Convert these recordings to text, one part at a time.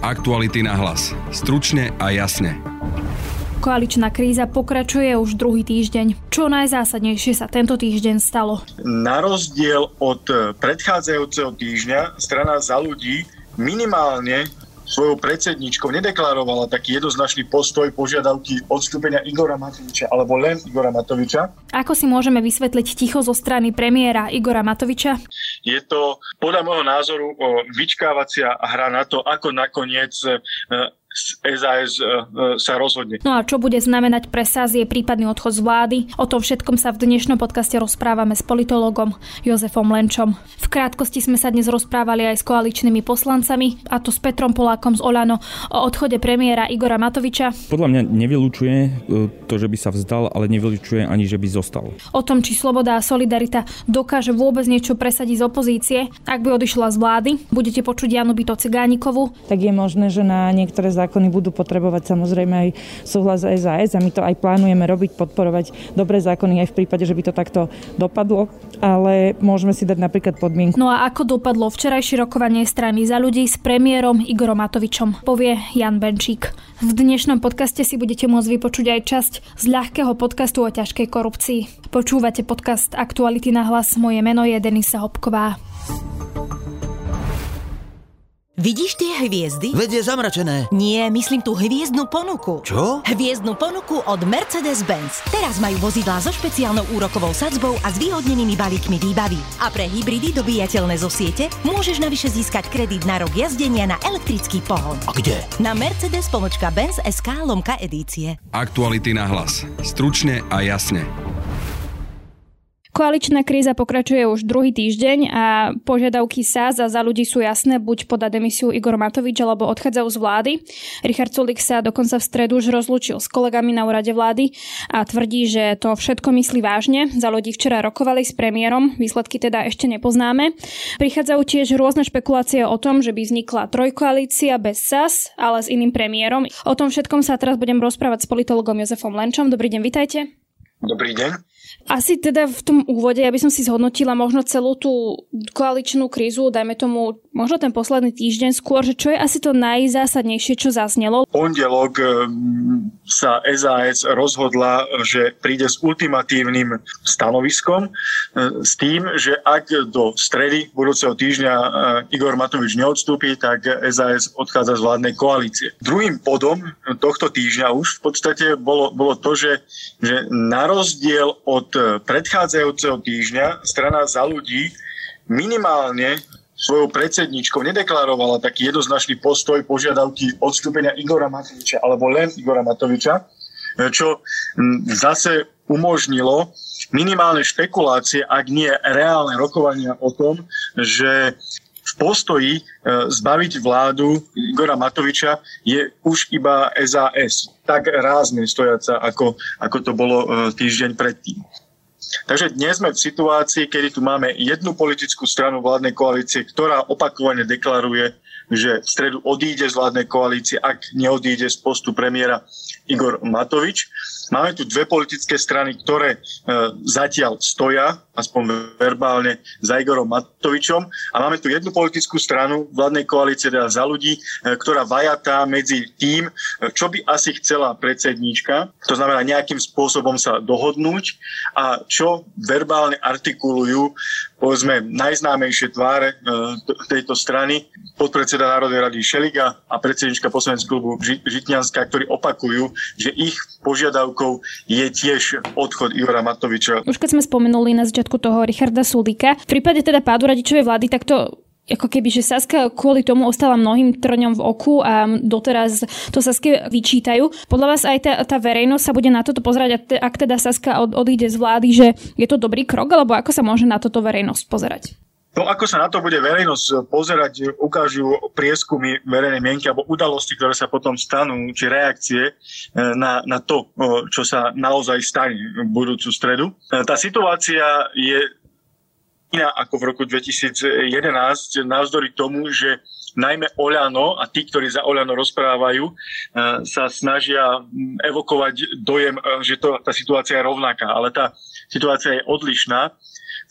Aktuality na hlas. Stručne a jasne. Koaličná kríza pokračuje už druhý týždeň. Čo najzásadnejšie sa tento týždeň stalo? Na rozdiel od predchádzajúceho týždňa strana za ľudí minimálne svojou predsedničkou nedeklarovala taký jednoznačný postoj požiadavky odstúpenia Igora Matoviča alebo len Igora Matoviča. Ako si môžeme vysvetliť ticho zo strany premiéra Igora Matoviča? Je to podľa môjho názoru vyčkávacia hra na to, ako nakoniec e, SAS e, e, sa rozhodne. No a čo bude znamenať pre SAS je prípadný odchod z vlády? O tom všetkom sa v dnešnom podcaste rozprávame s politologom Jozefom Lenčom. V krátkosti sme sa dnes rozprávali aj s koaličnými poslancami, a to s Petrom Polákom z Olano o odchode premiéra Igora Matoviča. Podľa mňa nevylučuje e, to, že by sa vzdal, ale nevylučuje ani, že by zostal. O tom, či sloboda a solidarita dokáže vôbec niečo presadiť z opozície, ak by odišla z vlády, budete počuť Janu Byto Cigánikovu. Tak je možné, že na niektoré zákony budú potrebovať samozrejme aj súhlas SAS a my to aj plánujeme robiť, podporovať dobré zákony aj v prípade, že by to takto dopadlo, ale môžeme si dať napríklad podmienku. No a ako dopadlo včerajšie rokovanie strany za ľudí s premiérom Igorom Matovičom, povie Jan Benčík. V dnešnom podcaste si budete môcť vypočuť aj časť z ľahkého podcastu o ťažkej korupcii. Počúvate podcast Aktuality na hlas. Moje meno je Denisa Hopková. Vidíš tie hviezdy? Veď je zamračené. Nie, myslím tú hviezdnu ponuku. Čo? Hviezdnu ponuku od Mercedes-Benz. Teraz majú vozidlá so špeciálnou úrokovou sadzbou a zvýhodnenými balíkmi výbavy. A pre hybridy dobíjateľné zo siete môžeš navyše získať kredit na rok jazdenia na elektrický pohon. A kde? Na Mercedes SK lomka edície. Aktuality na hlas. Stručne a jasne. Koaličná kríza pokračuje už druhý týždeň a požiadavky sa za, za ľudí sú jasné, buď podať demisiu Igor Matovič alebo odchádzajú z vlády. Richard Sulik sa dokonca v stredu už rozlúčil s kolegami na úrade vlády a tvrdí, že to všetko myslí vážne. Za ľudí včera rokovali s premiérom, výsledky teda ešte nepoznáme. Prichádzajú tiež rôzne špekulácie o tom, že by vznikla trojkoalícia bez SAS, ale s iným premiérom. O tom všetkom sa teraz budem rozprávať s politologom Jozefom Lenčom. Dobrý deň, vitajte. Dobrý deň. Asi teda v tom úvode, ja by som si zhodnotila možno celú tú koaličnú krízu, dajme tomu možno ten posledný týždeň skôr, že čo je asi to najzásadnejšie, čo zaznelo. Pondelok eh, sa SAS rozhodla, že príde s ultimatívnym stanoviskom eh, s tým, že ak do stredy budúceho týždňa eh, Igor Matovič neodstúpi, tak SAS odchádza z vládnej koalície. Druhým bodom tohto týždňa už v podstate bolo, bolo to, že, že na rozdiel od predchádzajúceho týždňa strana za ľudí minimálne svojou predsedničkou nedeklarovala taký jednoznačný postoj požiadavky odstúpenia Igora Matoviča alebo len Igora Matoviča, čo zase umožnilo minimálne špekulácie, ak nie reálne rokovania o tom, že v postoji e, zbaviť vládu Igora Matoviča je už iba SAS. Tak rázne stojaca, ako, ako to bolo e, týždeň predtým. Takže dnes sme v situácii, kedy tu máme jednu politickú stranu vládnej koalície, ktorá opakovane deklaruje, že v stredu odíde z vládnej koalície, ak neodíde z postu premiéra Igor Matovič. Máme tu dve politické strany, ktoré e, zatiaľ stoja, aspoň verbálne, za Igorom Matovičom. A máme tu jednu politickú stranu vládnej koalície, teda za ľudí, e, ktorá vajatá medzi tým, e, čo by asi chcela predsedníčka, to znamená nejakým spôsobom sa dohodnúť a čo verbálne artikulujú povedzme najznámejšie tváre e, tejto strany, podpredseda Národnej rady Šeliga a predsednička poslaneckého klubu Žitňanská, ktorí opakujú, že ich požiadavkou je tiež odchod Igora Matoviča. Už keď sme spomenuli na začiatku toho Richarda Sulíka, v prípade teda pádu radičovej vlády, tak to ako keby, že Saska kvôli tomu ostala mnohým trňom v oku a doteraz to Saske vyčítajú. Podľa vás aj tá, tá verejnosť sa bude na toto pozerať, ak teda Saska od, odíde z vlády, že je to dobrý krok, alebo ako sa môže na toto verejnosť pozerať? To, ako sa na to bude verejnosť pozerať, ukážu prieskumy verejnej mienky alebo udalosti, ktoré sa potom stanú, či reakcie e, na, na to, čo sa naozaj stane v budúcu stredu. Tá situácia je iná ako v roku 2011, navzdory tomu, že najmä Oľano a tí, ktorí za Oľano rozprávajú, sa snažia evokovať dojem, že to, tá situácia je rovnaká. Ale tá situácia je odlišná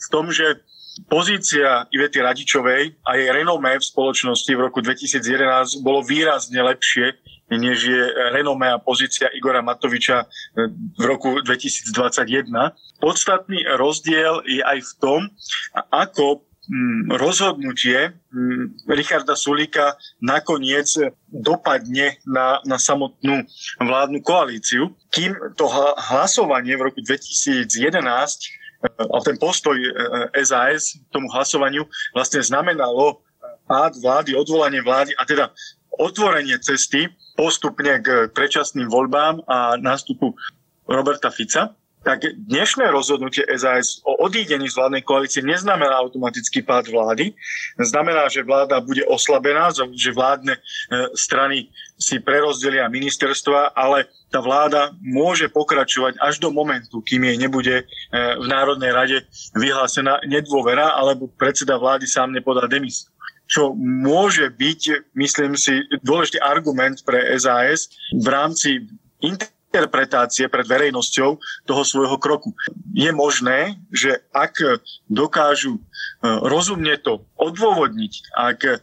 v tom, že pozícia Ivety Radičovej a jej renomé v spoločnosti v roku 2011 bolo výrazne lepšie, než je renomé a pozícia Igora Matoviča e, v roku 2021. Podstatný rozdiel je aj v tom, ako mm, rozhodnutie mm, Richarda Sulíka nakoniec dopadne na, na samotnú vládnu koalíciu. Kým to hlasovanie v roku 2011 a ten postoj SAS k tomu hlasovaniu vlastne znamenalo pád vlády, odvolanie vlády a teda otvorenie cesty postupne k predčasným voľbám a nástupu Roberta Fica tak dnešné rozhodnutie SAS o odídení z vládnej koalície neznamená automatický pád vlády. Znamená, že vláda bude oslabená, že vládne e, strany si prerozdelia ministerstva, ale tá vláda môže pokračovať až do momentu, kým jej nebude e, v Národnej rade vyhlásená nedôvera alebo predseda vlády sám nepodá demisiu čo môže byť, myslím si, dôležitý argument pre SAS v rámci interpretácie pred verejnosťou toho svojho kroku. Je možné, že ak dokážu e, rozumne to odôvodniť, ak e,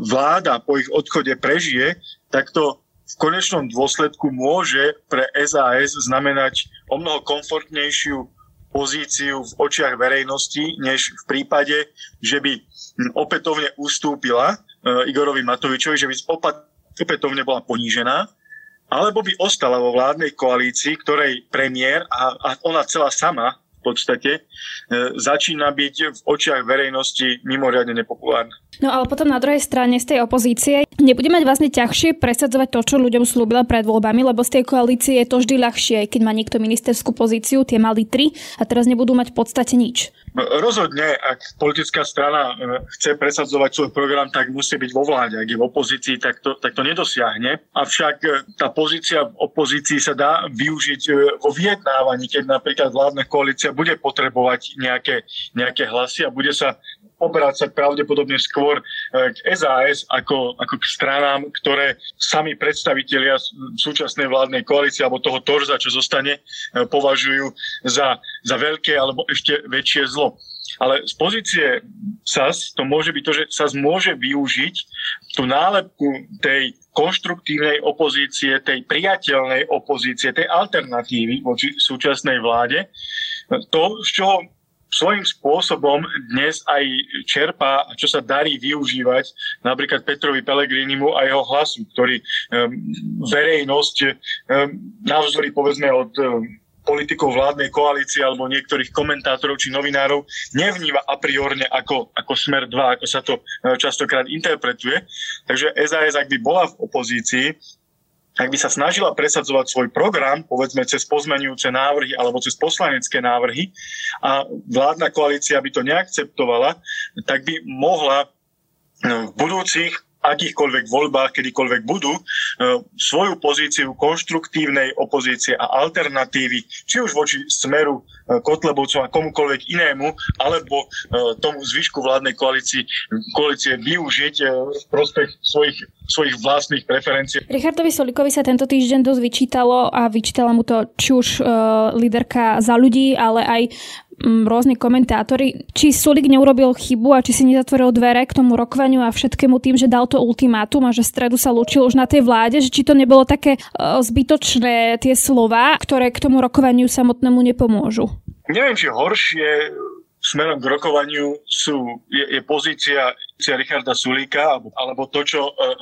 vláda po ich odchode prežije, tak to v konečnom dôsledku môže pre SAS znamenať o mnoho komfortnejšiu pozíciu v očiach verejnosti, než v prípade, že by opätovne ustúpila e, Igorovi Matovičovi, že by opätovne bola ponížená alebo by ostala vo vládnej koalícii, ktorej premiér a, a ona celá sama v podstate e, začína byť v očiach verejnosti mimoriadne nepopulárna. No ale potom na druhej strane z tej opozície nebude mať vlastne ťažšie presadzovať to, čo ľuďom slúbila pred voľbami, lebo z tej koalície je to vždy ľahšie, keď má niekto ministerskú pozíciu, tie mali tri a teraz nebudú mať v podstate nič. Rozhodne, ak politická strana e, chce presadzovať svoj program, tak musí byť vo vláde. Ak je v opozícii, tak to, tak to nedosiahne. Avšak e, tá pozícia v opozícii sa dá využiť e, vo vyjednávaní, keď napríklad vládna koalícia bude potrebovať nejaké, nejaké hlasy a bude sa obracať pravdepodobne skôr k SAS ako, ako k stranám, ktoré sami predstavitelia súčasnej vládnej koalície alebo toho torza, čo zostane, považujú za, za veľké alebo ešte väčšie zlo. Ale z pozície SAS to môže byť to, že SAS môže využiť tú nálepku tej konštruktívnej opozície, tej priateľnej opozície, tej alternatívy voči súčasnej vláde. To, z čoho svojím spôsobom dnes aj čerpá a čo sa darí využívať napríklad Petrovi Pelegrinimu a jeho hlasu, ktorý um, verejnosť um, navzory povedzme od um, politikov vládnej koalície alebo niektorých komentátorov či novinárov nevníma a priorne ako, ako smer 2, ako sa to častokrát interpretuje. Takže SAS, ak by bola v opozícii, ak by sa snažila presadzovať svoj program, povedzme cez pozmenujúce návrhy alebo cez poslanecké návrhy. A vládna koalícia by to neakceptovala, tak by mohla e, v budúcich akýchkoľvek voľbách, kedykoľvek budú, e, svoju pozíciu konštruktívnej opozície a alternatívy, či už voči smeru e, Kotlebovcom a komukoľvek inému, alebo e, tomu zvyšku vládnej koalícii, koalície využiť v prospech svojich, svojich vlastných preferencií. Richardovi Solikovi sa tento týždeň dosť vyčítalo a vyčítala mu to či už líderka za ľudí, ale aj rôzni komentátori, či Sulik neurobil chybu a či si nezatvoril dvere k tomu rokovaniu a všetkému tým, že dal to ultimátum a že stredu sa lúčil už na tej vláde, že či to nebolo také uh, zbytočné tie slova, ktoré k tomu rokovaniu samotnému nepomôžu. Neviem, či horšie smerom k rokovaniu sú, je, je pozícia Richarda Sulíka, alebo, alebo to, čo uh,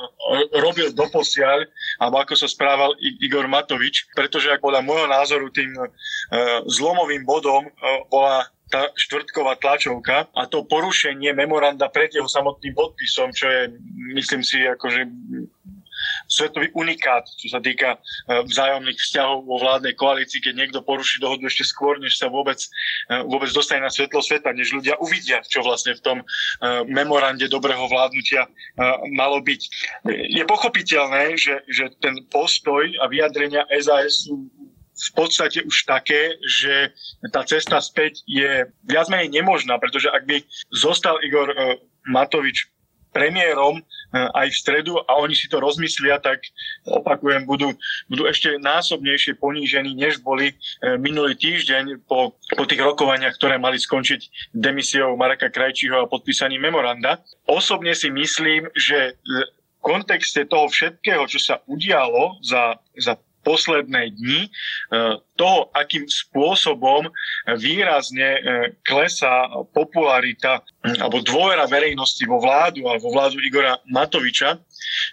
robil doposiaľ, alebo ako sa správal Igor Matovič, pretože ak podľa môjho názoru tým uh, zlomovým bodom uh, bola tá štvrtková tlačovka a to porušenie memoranda pred jeho samotným podpisom, čo je, myslím si, akože svetový unikát, čo sa týka e, vzájomných vzťahov vo vládnej koalícii, keď niekto poruší dohodu ešte skôr, než sa vôbec, e, vôbec dostane na svetlo sveta, než ľudia uvidia, čo vlastne v tom e, memorande dobrého vládnutia malo byť. Je pochopiteľné, že, že ten postoj a vyjadrenia SAS sú v podstate už také, že tá cesta späť je viac menej nemožná, pretože ak by zostal Igor Matovič premiérom aj v stredu a oni si to rozmyslia, tak opakujem, budú, budú ešte násobnejšie ponížení, než boli minulý týždeň po, po tých rokovaniach, ktoré mali skončiť demisiou Mareka Krajčího a podpísaním memoranda. Osobne si myslím, že v kontexte toho všetkého, čo sa udialo za, za posledné dni, e, toho, akým spôsobom výrazne e, klesá popularita alebo dôvera verejnosti vo vládu alebo vo vládu Igora Matoviča,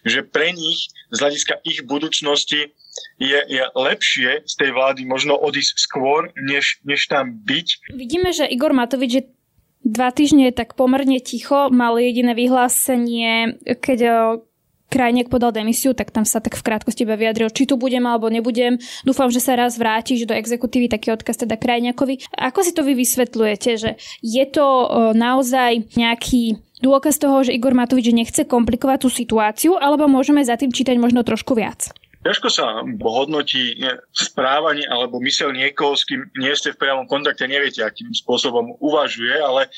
že pre nich z hľadiska ich budúcnosti je, je lepšie z tej vlády možno odísť skôr, než, než tam byť. Vidíme, že Igor Matovič je dva týždne tak pomerne ticho, mal jediné vyhlásenie, keď Krajniek podal demisiu, tak tam sa tak v krátkosti iba vyjadril, či tu budem alebo nebudem. Dúfam, že sa raz vrátiš do exekutívy, taký odkaz teda Krajniakovi. Ako si to vy vysvetľujete, že je to naozaj nejaký dôkaz toho, že Igor Matovič nechce komplikovať tú situáciu, alebo môžeme za tým čítať možno trošku viac? Ťažko sa hodnotí správanie alebo mysel niekoho, s kým nie ste v priamom kontakte, neviete, akým spôsobom uvažuje, ale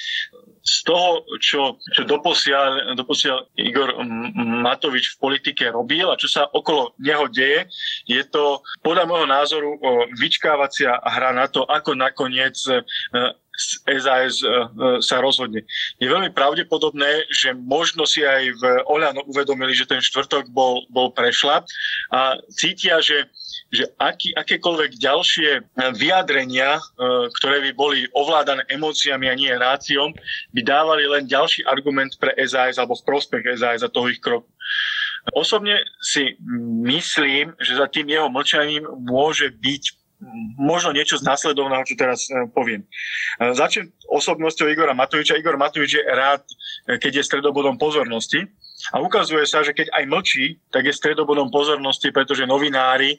z toho, čo, čo doposiaľ, doposiaľ Igor Matovič v politike robil a čo sa okolo neho deje, je to podľa môjho názoru vyčkávacia hra na to, ako nakoniec e, SAS e, e, sa rozhodne. Je veľmi pravdepodobné, že možno si aj v Oľano uvedomili, že ten štvrtok bol, bol prešlap a cítia, že že aký, akékoľvek ďalšie vyjadrenia, e, ktoré by boli ovládané emóciami a nie ráciom, by dávali len ďalší argument pre SAS alebo v prospech SAS a toho ich kroku. Osobne si myslím, že za tým jeho mlčaním môže byť možno niečo z následovného, čo teraz e, poviem. E, začnem osobnosťou Igora Matoviča. Igor Matovič je rád, e, keď je stredobodom pozornosti. A ukazuje sa, že keď aj mlčí, tak je stredobodom pozornosti, pretože novinári,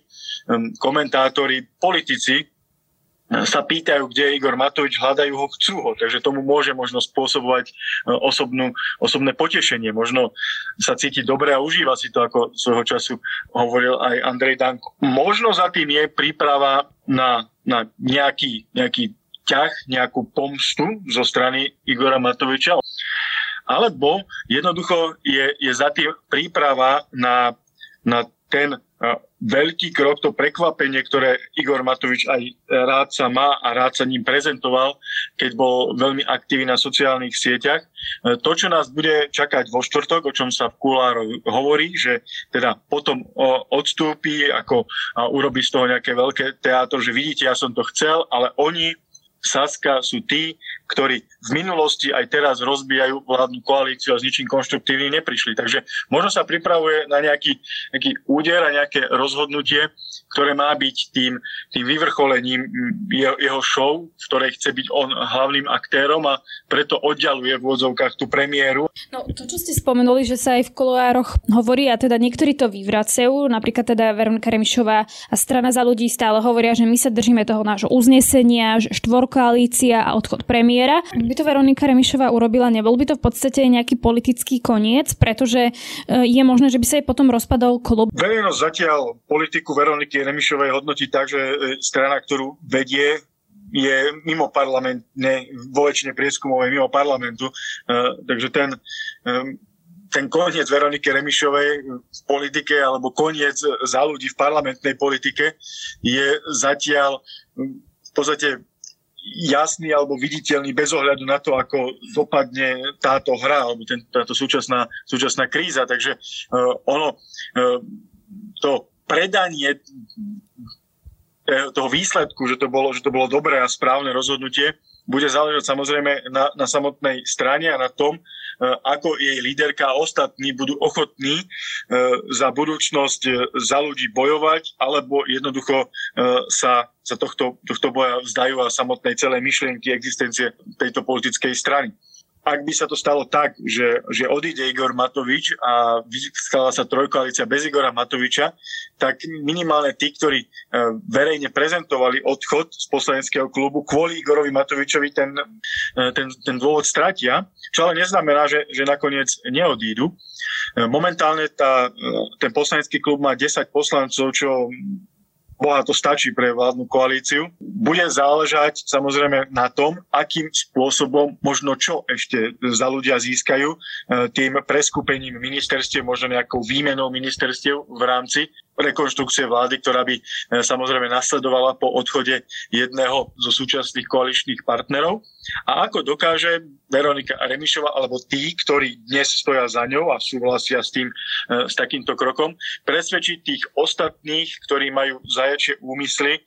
komentátori, politici sa pýtajú, kde je Igor Matovič, hľadajú ho, chcú ho. Takže tomu môže možno spôsobovať e, osobnú, osobné potešenie. Možno sa cíti dobre a užíva si to, ako svojho času hovoril aj Andrej Danko. Možno za tým je príprava na, na nejaký, nejaký ťah, nejakú pomstu zo strany Igora Matoviča. Alebo jednoducho je, je za tým príprava na, na ten veľký krok, to prekvapenie, ktoré Igor Matovič aj rád sa má a rád sa ním prezentoval, keď bol veľmi aktívny na sociálnych sieťach. E, to, čo nás bude čakať vo štvrtok, o čom sa v kuláro hovorí, že teda potom odstúpi ako a urobí z toho nejaké veľké teátro, že vidíte, ja som to chcel, ale oni Saska sú tí, ktorí v minulosti aj teraz rozbijajú vládnu koalíciu a s ničím konštruktívnym neprišli. Takže možno sa pripravuje na nejaký, nejaký úder a nejaké rozhodnutie, ktoré má byť tým, tým vyvrcholením jeho, jeho show, v ktorej chce byť on hlavným aktérom a preto oddialuje v úvodzovkách tú premiéru. No to, čo ste spomenuli, že sa aj v koloároch hovorí a teda niektorí to vyvracajú, napríklad teda Veronika Remišová a strana za ľudí stále hovoria, že my sa držíme toho nášho uznesenia, že štvor koalícia a odchod premiéra. Ak by to Veronika Remišová urobila, nebol by to v podstate nejaký politický koniec, pretože e, je možné, že by sa jej potom rozpadol klub. Verejnosť zatiaľ politiku Veroniky Remišovej hodnotí tak, že e, strana, ktorú vedie, je mimo parlamentne, vo väčšine prieskumov mimo parlamentu. Uh, takže ten, ten koniec Veroniky Remišovej v politike alebo koniec za ľudí v parlamentnej politike je zatiaľ v podstate jasný alebo viditeľný bez ohľadu na to, ako dopadne táto hra alebo ten, táto súčasná, súčasná kríza. Takže uh, ono, uh, to predanie toho výsledku, že to bolo, že to bolo dobré a správne rozhodnutie, bude záležať samozrejme na, na samotnej strane a na tom, ako jej líderka a ostatní budú ochotní za budúcnosť za ľudí bojovať, alebo jednoducho sa sa tohto, tohto boja vzdajú a samotnej celej myšlienky existencie tejto politickej strany. Ak by sa to stalo tak, že, že odíde Igor Matovič a vyskala sa trojkoalícia bez Igora Matoviča, tak minimálne tí, ktorí e, verejne prezentovali odchod z poslaneckého klubu kvôli Igorovi Matovičovi ten, e, ten, ten dôvod stratia, čo ale neznamená, že, že nakoniec neodídu. E, momentálne tá, ten poslanecký klub má 10 poslancov, čo boha to stačí pre vládnu koalíciu. Bude záležať samozrejme na tom, akým spôsobom, možno čo ešte za ľudia získajú tým preskupením ministerstiev, možno nejakou výmenou ministerstiev v rámci rekonštrukcie vlády, ktorá by samozrejme nasledovala po odchode jedného zo súčasných koaličných partnerov. A ako dokáže Veronika Remišova alebo tí, ktorí dnes stoja za ňou a súhlasia s, tým, s takýmto krokom, presvedčiť tých ostatných, ktorí majú zajačie úmysly,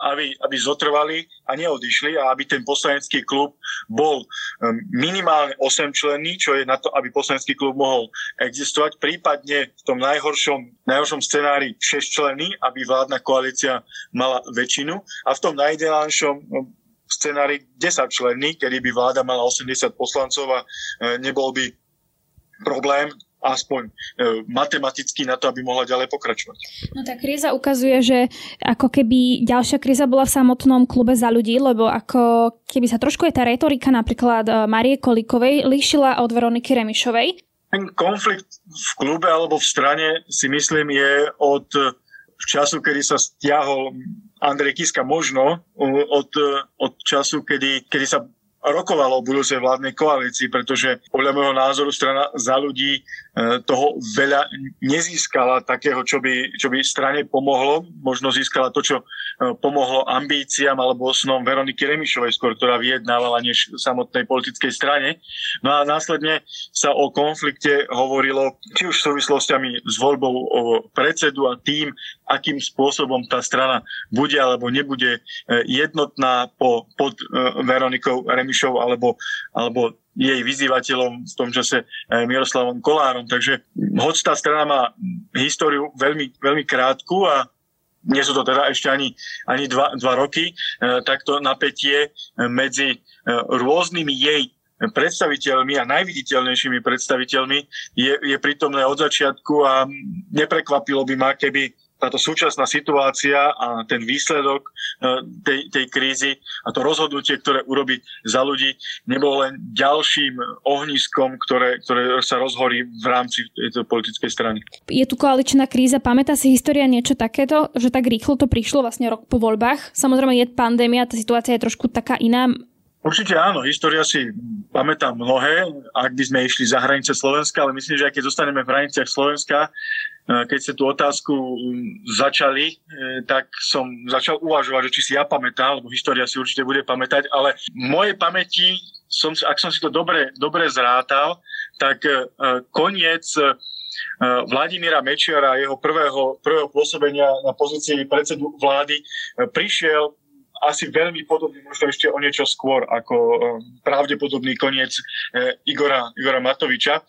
aby, aby zotrvali a neodišli a aby ten poslanecký klub bol minimálne 8 členný, čo je na to, aby poslanecký klub mohol existovať, prípadne v tom najhoršom, najhoršom scenári 6 členný, aby vládna koalícia mala väčšinu. A v tom najideálnejšom scenári 10 členný, kedy by vláda mala 80 poslancov a nebol by problém aspoň e, matematicky na to, aby mohla ďalej pokračovať. No tá kríza ukazuje, že ako keby ďalšia kríza bola v samotnom klube za ľudí, lebo ako keby sa trošku aj tá retorika napríklad e, Marie Kolikovej líšila od Veroniky Remišovej. Ten konflikt v klube alebo v strane si myslím je od času, kedy sa stiahol Andrej Kiska možno od, od času, kedy, kedy sa rokovalo o budúcej vládnej koalícii, pretože podľa môjho názoru strana za ľudí e, toho veľa nezískala takého, čo by, čo by strane pomohlo. Možno získala to, čo e, pomohlo ambíciám alebo snom Veroniky Remišovej, skôr, ktorá vyjednávala než samotnej politickej strane. No a následne sa o konflikte hovorilo či už súvislostiami s voľbou o predsedu a tým, akým spôsobom tá strana bude alebo nebude e, jednotná po, pod Veronikou Remišovej Remišov alebo, alebo jej vyzývateľom v tom čase eh, Miroslavom Kolárom. Takže hoď tá strana má históriu veľmi, veľmi krátku a nie sú to teda ešte ani, ani dva, dva roky, eh, tak to napätie eh, medzi rôznymi jej predstaviteľmi a najviditeľnejšími predstaviteľmi je, je prítomné od začiatku a neprekvapilo by ma, keby táto súčasná situácia a ten výsledok e, tej, tej krízy a to rozhodnutie, ktoré urobí za ľudí, nebolo len ďalším ohniskom, ktoré, ktoré sa rozhorí v rámci tejto politickej strany. Je tu koaličná kríza, pamätá si história niečo takéto, že tak rýchlo to prišlo vlastne rok po voľbách? Samozrejme je pandémia, tá situácia je trošku taká iná. Určite áno, história si pamätá mnohé, ak by sme išli za hranice Slovenska, ale myslím, že aj keď zostaneme v hraniciach Slovenska, keď ste tú otázku začali, e, tak som začal uvažovať, že či si ja pamätám, lebo história si určite bude pamätať, ale v mojej pamäti, som, ak som si to dobre, dobre zrátal, tak e, koniec e, Vladimíra Mečiara a jeho prvého, prvého pôsobenia na pozícii predsedu vlády prišiel asi veľmi podobný, možno ešte o niečo skôr ako pravdepodobný koniec Igora, Igora Matoviča.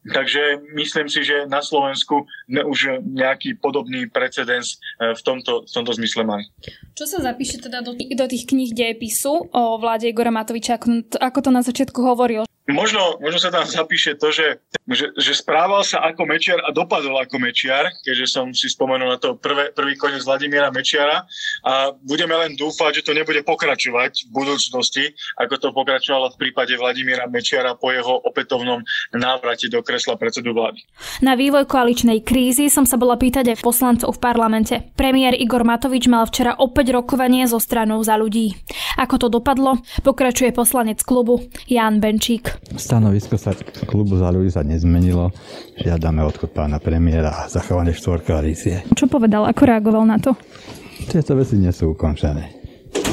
Takže myslím si, že na Slovensku už nejaký podobný precedens e, v tomto, v tomto zmysle máme. Čo sa zapíše teda do, do tých kníh dejepisu o vláde Igora Matoviča, ako, ako to na začiatku hovoril? Možno, možno sa tam zapíše to, že, že, že správal sa ako Mečiar a dopadol ako Mečiar, keďže som si spomenul na to prvé, prvý koniec Vladimíra Mečiara a budeme len dúfať, že to nebude pokračovať v budúcnosti, ako to pokračovalo v prípade Vladimíra Mečiara po jeho opätovnom návrate do kresla predsedu vlády. Na vývoj koaličnej krízy som sa bola pýtať aj poslancov v parlamente. Premiér Igor Matovič mal včera opäť rokovanie so stranou za ľudí. Ako to dopadlo, pokračuje poslanec klubu Jan Benčík. Stanovisko sa klubu za ľudí sa nezmenilo. Žiadame odchod pána premiéra a zachovanie štvorkoalície. Čo povedal, ako reagoval na to? Tieto veci nie sú ukončené.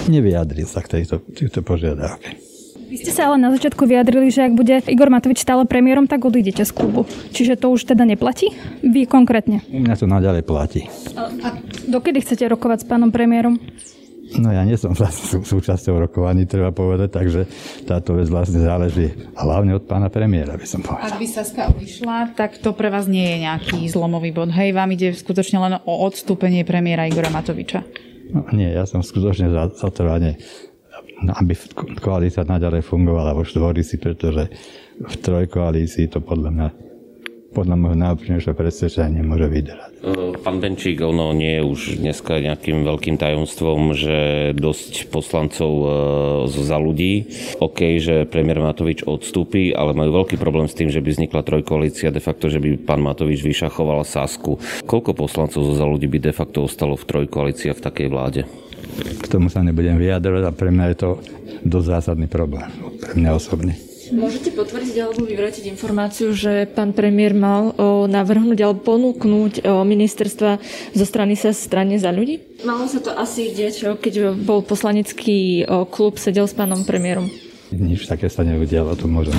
Nevyjadril sa k tejto, tejto požiadavke. Vy ste sa ale na začiatku vyjadrili, že ak bude Igor Matovič stále premiérom, tak odídete z klubu. Čiže to už teda neplatí? Vy konkrétne? U mňa to naďalej platí. A dokedy chcete rokovať s pánom premiérom? No ja nie som vlastne súčasťou rokovaní, treba povedať, takže táto vec vlastne záleží hlavne od pána premiéra, by som povedal. Ak by Saska odišla, tak to pre vás nie je nejaký zlomový bod. Hej, vám ide skutočne len o odstúpenie premiéra Igora Matoviča. No, nie, ja som skutočne za, za trvanie, aby koalícia naďalej fungovala vo štvorisi, pretože v trojkoalícii to podľa mňa podľa môjho najúprimnejšieho presvedčenia nemôže vydržať. Pán Benčík, ono nie je už dneska nejakým veľkým tajomstvom, že dosť poslancov za ľudí. OK, že premiér Matovič odstúpi, ale majú veľký problém s tým, že by vznikla trojkoalícia, de facto, že by pán Matovič vyšachoval Sasku. Koľko poslancov za ľudí by de facto ostalo v trojkoalícii v takej vláde? K tomu sa nebudem vyjadrovať a pre mňa je to dosť zásadný problém. Pre mňa osobne. Môžete potvrdiť alebo vyvrátiť informáciu, že pán premiér mal o, navrhnúť alebo ponúknuť o, ministerstva zo strany sa strane za ľudí? Malo sa to asi deť, keď bol poslanecký o, klub sedel s pánom premiérom. Nič také sa neudialo, to môžem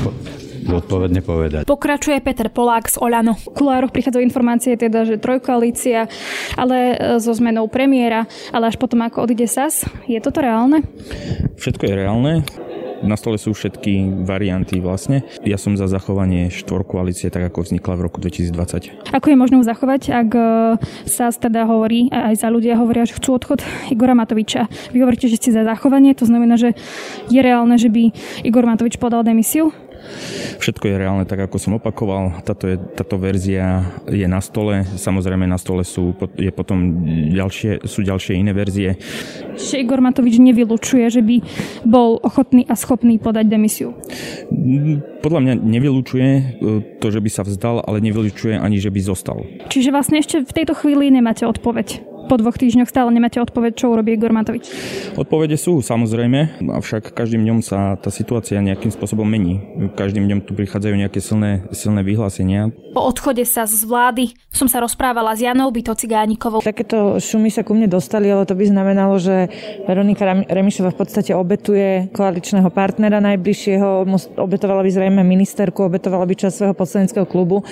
zodpovedne povedať. Pokračuje Peter Polák z Olano. V kulároch prichádzajú informácie teda, že trojkoalícia, ale e, so zmenou premiéra, ale až potom ako odíde SAS. Je toto reálne? Všetko je reálne. Na stole sú všetky varianty vlastne. Ja som za zachovanie štvorkoalície, tak ako vznikla v roku 2020. Ako je možné zachovať, ak e, sa teda hovorí, aj za ľudia hovoria, že chcú odchod Igora Matoviča. Vy hovoríte, že ste za zachovanie, to znamená, že je reálne, že by Igor Matovič podal demisiu? Všetko je reálne tak, ako som opakoval. Táto, je, táto verzia je na stole. Samozrejme na stole sú, je potom ďalšie, sú ďalšie iné verzie. Igor Matovič nevylučuje, že by bol ochotný a schopný podať demisiu? Podľa mňa nevylučuje e, to, že by sa vzdal, ale nevylučuje ani, že by zostal. Čiže vlastne ešte v tejto chvíli nemáte odpoveď po dvoch týždňoch stále nemáte odpoveď, čo urobí Igor Matovič? Odpovede sú samozrejme, avšak každým dňom sa tá situácia nejakým spôsobom mení. Každým dňom tu prichádzajú nejaké silné, silné vyhlásenia. Po odchode sa z vlády som sa rozprávala s Janou Byto Cigánikovou. Takéto šumy sa ku mne dostali, ale to by znamenalo, že Veronika Remišová v podstate obetuje koaličného partnera najbližšieho, obetovala by zrejme ministerku, obetovala by čas svojho poslaneckého klubu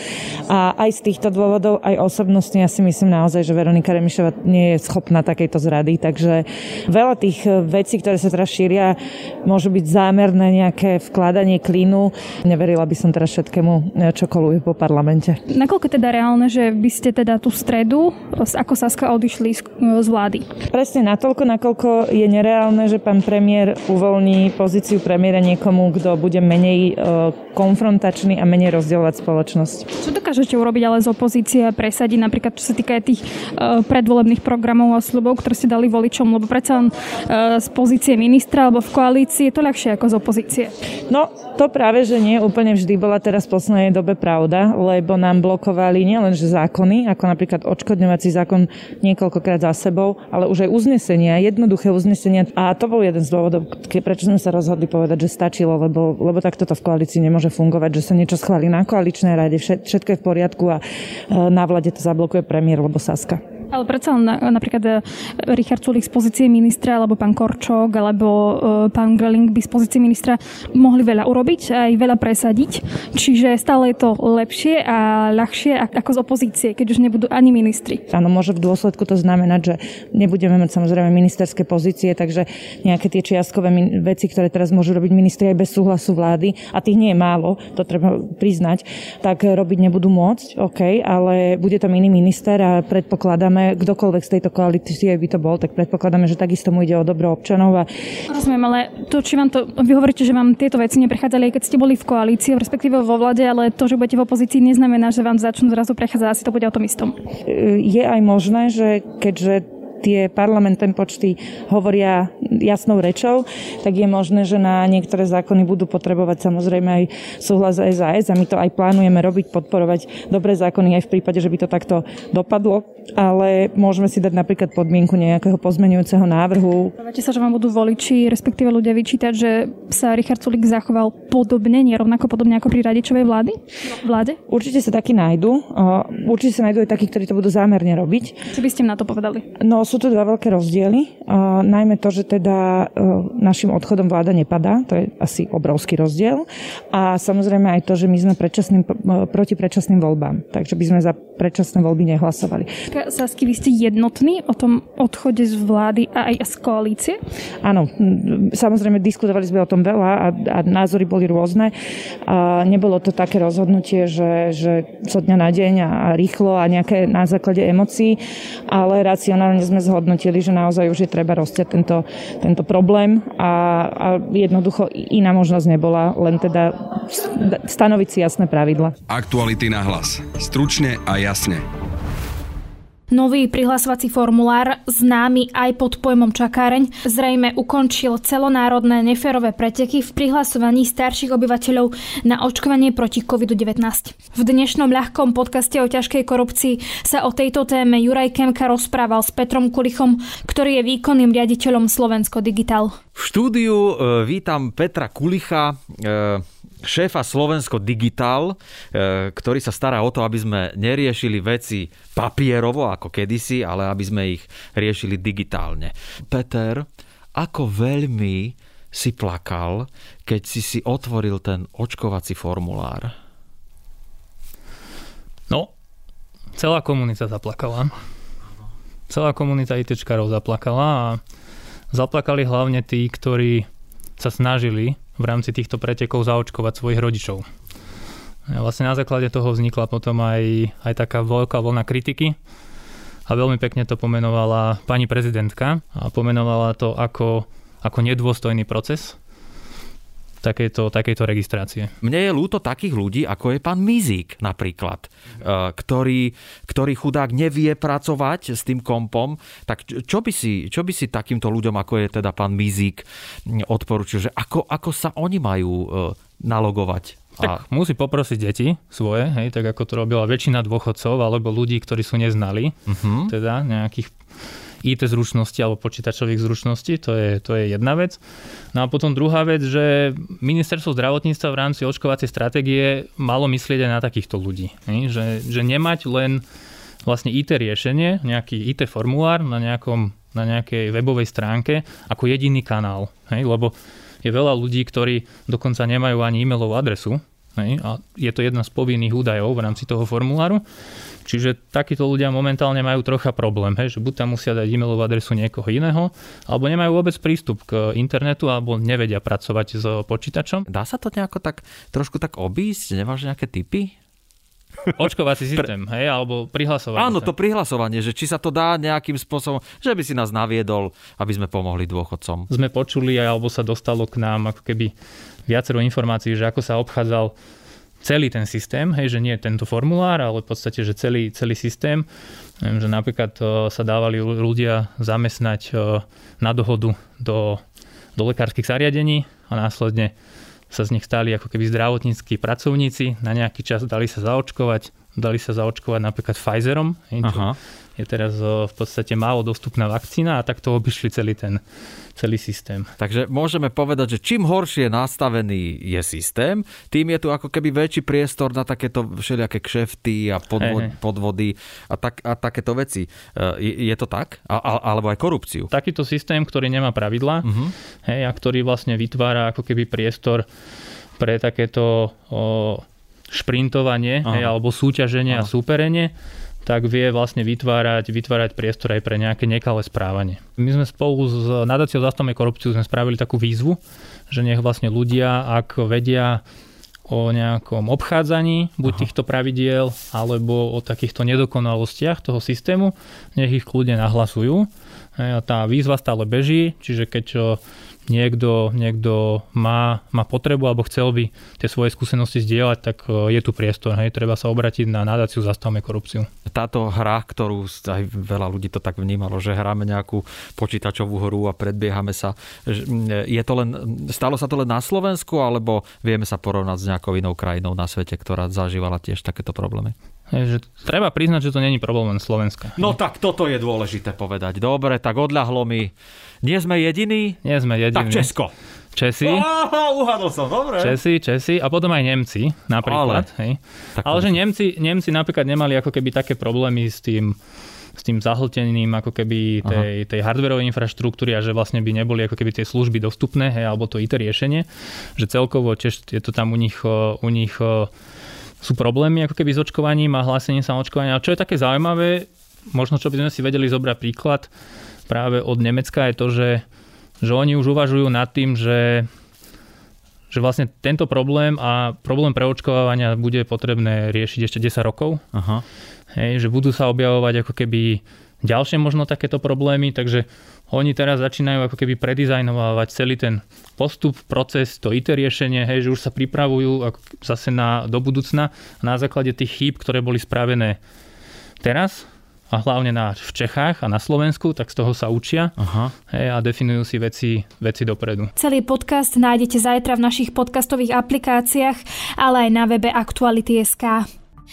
a aj z týchto dôvodov, aj osobnostne ja si myslím naozaj, že Veronika Remišová nie je schopná takejto zrady. Takže veľa tých eh, vecí, ktoré sa teraz šíria, môžu byť zámerné nejaké vkladanie klínu. Neverila by som teraz všetkému, eh, čo koluje po parlamente. Nakoľko teda reálne, že by ste teda tú stredu, ako Saska, odišli z, eh, z vlády? Presne natoľko, nakoľko je nereálne, že pán premiér uvoľní pozíciu premiéra niekomu, kto bude menej konfrontačný a menej rozdielovať spoločnosť. Čo dokážete urobiť ale z opozície a presadiť napríklad, čo sa týka tých predvolebných volebných programov a slubov, ktoré ste dali voličom, lebo predsa len e, z pozície ministra alebo v koalícii je to ľahšie ako z opozície. No, to práve, že nie úplne vždy bola teraz v poslednej dobe pravda, lebo nám blokovali nielen že zákony, ako napríklad odškodňovací zákon niekoľkokrát za sebou, ale už aj uznesenia, jednoduché uznesenia. A to bol jeden z dôvodov, prečo sme sa rozhodli povedať, že stačilo, lebo, lebo takto to v koalícii nemôže fungovať, že sa niečo schváli na koaličnej rade, všetko je v poriadku a e, na vlade to zablokuje premiér alebo Saska. Ale predsa na, napríklad e, Richard Sulik z pozície ministra, alebo pán Korčok, alebo uh, pán Greling by z pozície ministra mohli veľa urobiť, aj veľa presadiť. Čiže stále je to lepšie a ľahšie ako z opozície, keď už nebudú ani ministri. Áno, môže v dôsledku to znamenať, že nebudeme mať samozrejme ministerské pozície, takže nejaké tie čiastkové veci, ktoré teraz môžu robiť ministri aj bez súhlasu vlády, a tých nie je málo, to treba priznať, tak robiť nebudú môcť, OK, ale bude tam iný minister a predpokladám, predpokladáme, kdokoľvek z tejto koalície by to bol, tak predpokladáme, že takisto mu ide o dobro občanov. A... Rozumiem, ale to, či vám to, vy hovoríte, že vám tieto veci neprechádzali, keď ste boli v koalícii, respektíve vo vlade, ale to, že budete v opozícii, neznamená, že vám začnú zrazu prechádzať, asi to bude o tom istom. Je aj možné, že keďže tie parlamentné počty hovoria jasnou rečou, tak je možné, že na niektoré zákony budú potrebovať samozrejme aj súhlas SAS a my to aj plánujeme robiť, podporovať dobré zákony aj v prípade, že by to takto dopadlo, ale môžeme si dať napríklad podmienku nejakého pozmenujúceho návrhu. Poviete sa, že vám budú voliči, respektíve ľudia vyčítať, že sa Richard Sulik zachoval podobne, nerovnako podobne ako pri radičovej vlády? vláde? Určite sa takí nájdu. Určite sa nájdu aj takí, ktorí to budú zámerne robiť. Čo by ste na to povedali? No sú tu dva veľké rozdiely. Uh, najmä to, že teda uh, našim odchodom vláda nepadá, to je asi obrovský rozdiel. A samozrejme aj to, že my sme predčasným, uh, proti predčasným voľbám. Takže by sme za predčasné voľby nehlasovali. Sasky, vy ste jednotní o tom odchode z vlády a aj z koalície? Áno, samozrejme diskutovali sme o tom veľa a, a názory boli rôzne. A nebolo to také rozhodnutie, že, že zo dňa na deň a rýchlo a nejaké na základe emócií, ale racionálne sme sme zhodnotili, že naozaj už je treba rozťať tento, tento problém a, a jednoducho iná možnosť nebola, len teda stanoviť si jasné pravidla. Aktuality na hlas. Stručne a jasne. Nový prihlasovací formulár, známy aj pod pojmom čakáreň, zrejme ukončil celonárodné neférové preteky v prihlasovaní starších obyvateľov na očkovanie proti COVID-19. V dnešnom ľahkom podcaste o ťažkej korupcii sa o tejto téme Juraj Kemka rozprával s Petrom Kulichom, ktorý je výkonným riaditeľom Slovensko Digital. V štúdiu e, vítam Petra Kulicha, e, šéfa Slovensko Digital, e, ktorý sa stará o to, aby sme neriešili veci papierovo ako kedysi, ale aby sme ich riešili digitálne. Peter, ako veľmi si plakal, keď si si otvoril ten očkovací formulár? No, celá komunita zaplakala. Celá komunita ITčkarov zaplakala a zaplakali hlavne tí, ktorí sa snažili v rámci týchto pretekov zaočkovať svojich rodičov. Vlastne na základe toho vznikla potom aj, aj taká veľká vlna kritiky a veľmi pekne to pomenovala pani prezidentka a pomenovala to ako, ako nedôstojný proces, takejto, takejto registrácie. Mne je ľúto takých ľudí, ako je pán Mizík napríklad, eh, ktorý, ktorý chudák nevie pracovať s tým kompom. Tak čo by si, čo by si takýmto ľuďom, ako je teda pán Mizík, odporučil, že ako, ako sa oni majú eh, nalogovať? Tak a... musí poprosiť deti svoje, hej, tak ako to robila väčšina dôchodcov alebo ľudí, ktorí sú neznali, uh-huh. teda nejakých IT zručnosti alebo počítačových zručností, to je, to je jedna vec. No a potom druhá vec, že ministerstvo zdravotníctva v rámci očkovacej stratégie malo myslieť aj na takýchto ľudí. Že, že nemať len vlastne IT riešenie, nejaký IT formulár na, nejakom, na nejakej webovej stránke ako jediný kanál. Hej? Lebo je veľa ľudí, ktorí dokonca nemajú ani e-mailovú adresu, Hej? A je to jedna z povinných údajov v rámci toho formuláru. Čiže takíto ľudia momentálne majú trocha problém, hej? že buď tam musia dať e-mailovú adresu niekoho iného, alebo nemajú vôbec prístup k internetu, alebo nevedia pracovať s počítačom. Dá sa to nejako tak trošku tak obísť? Nemáš nejaké typy? Očkovací systém, Pre... hej, alebo prihlasovanie. Áno, to prihlasovanie, že či sa to dá nejakým spôsobom, že by si nás naviedol, aby sme pomohli dôchodcom. Sme počuli, alebo sa dostalo k nám ako keby viacero informácií, že ako sa obchádzal celý ten systém, hej, že nie tento formulár, ale v podstate, že celý, celý systém, Viem, že napríklad sa dávali ľudia zamestnať na dohodu do, do lekárskych zariadení a následne sa z nich stali ako keby zdravotníckí pracovníci, na nejaký čas dali sa zaočkovať, dali sa zaočkovať napríklad Pfizerom, hej, čo Aha. Je teraz uh, v podstate málo dostupná vakcína a takto obišli celý ten, celý systém. Takže môžeme povedať, že čím horšie nastavený je systém, tým je tu ako keby väčší priestor na takéto všelijaké kšefty a podvod, hey, hey. podvody a, tak, a takéto veci. E, je, je to tak? A, a, alebo aj korupciu? Takýto systém, ktorý nemá pravidla uh-huh. hej, a ktorý vlastne vytvára ako keby priestor pre takéto o, šprintovanie hej, alebo súťaženie Aha. a súperenie tak vie vlastne vytvárať, vytvárať priestor aj pre nejaké nekalé správanie. My sme spolu s nadáciou Zastavme korupciu sme spravili takú výzvu, že nech vlastne ľudia, ak vedia o nejakom obchádzaní buď Aha. týchto pravidiel, alebo o takýchto nedokonalostiach toho systému, nech ich kľudne nahlasujú. A tá výzva stále beží, čiže keď niekto, niekto má, má potrebu alebo chcel by tie svoje skúsenosti zdieľať, tak e, je tu priestor. Hej. Treba sa obratiť na nadáciu Zastavme korupciu. Táto hra, ktorú aj veľa ľudí to tak vnímalo, že hráme nejakú počítačovú hru a predbiehame sa. Je to len, stalo sa to len na Slovensku, alebo vieme sa porovnať s nejakou inou krajinou na svete, ktorá zažívala tiež takéto problémy? Že treba priznať, že to není problém len Slovenska. No tak toto je dôležité povedať. Dobre, tak odľahlo mi. Nie sme jediní? Nie sme jediní. Tak Česko. Česi. Oh, uhadol som, dobre. Česi, Česi a potom aj Nemci napríklad. Ale, hej. Ale že Nemci, Nemci napríklad nemali ako keby také problémy s tým s tým zahltením ako keby tej, tej hardwareovej infraštruktúry a že vlastne by neboli ako keby tie služby dostupné, hej, alebo to IT riešenie, že celkovo tiež je to tam u nich, u nich sú problémy ako keby s očkovaním a hlásením sa očkovania. A čo je také zaujímavé, možno čo by sme si vedeli zobrať príklad práve od Nemecka je to, že, že oni už uvažujú nad tým, že že vlastne tento problém a problém preočkovania bude potrebné riešiť ešte 10 rokov. Aha. Hej, že budú sa objavovať ako keby ďalšie možno takéto problémy, takže oni teraz začínajú ako keby predizajnovať celý ten postup, proces, to IT riešenie, hej, že už sa pripravujú zase na, do budúcna na základe tých chýb, ktoré boli spravené teraz, a hlavne na, v Čechách a na Slovensku, tak z toho sa učia Aha. Hej, a definujú si veci, veci dopredu. Celý podcast nájdete zajtra v našich podcastových aplikáciách, ale aj na webe Aktuality.sk.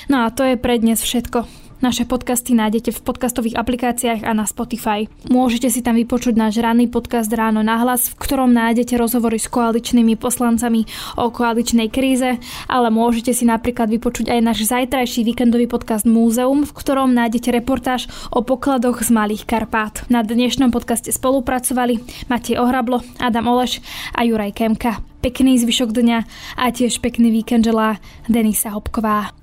No a to je pre dnes všetko. Naše podcasty nájdete v podcastových aplikáciách a na Spotify. Môžete si tam vypočuť náš ranný podcast Ráno na hlas, v ktorom nájdete rozhovory s koaličnými poslancami o koaličnej kríze, ale môžete si napríklad vypočuť aj náš zajtrajší víkendový podcast Múzeum, v ktorom nájdete reportáž o pokladoch z Malých Karpát. Na dnešnom podcaste spolupracovali Matej Ohrablo, Adam Oleš a Juraj Kemka. Pekný zvyšok dňa a tiež pekný víkend želá Denisa Hopková.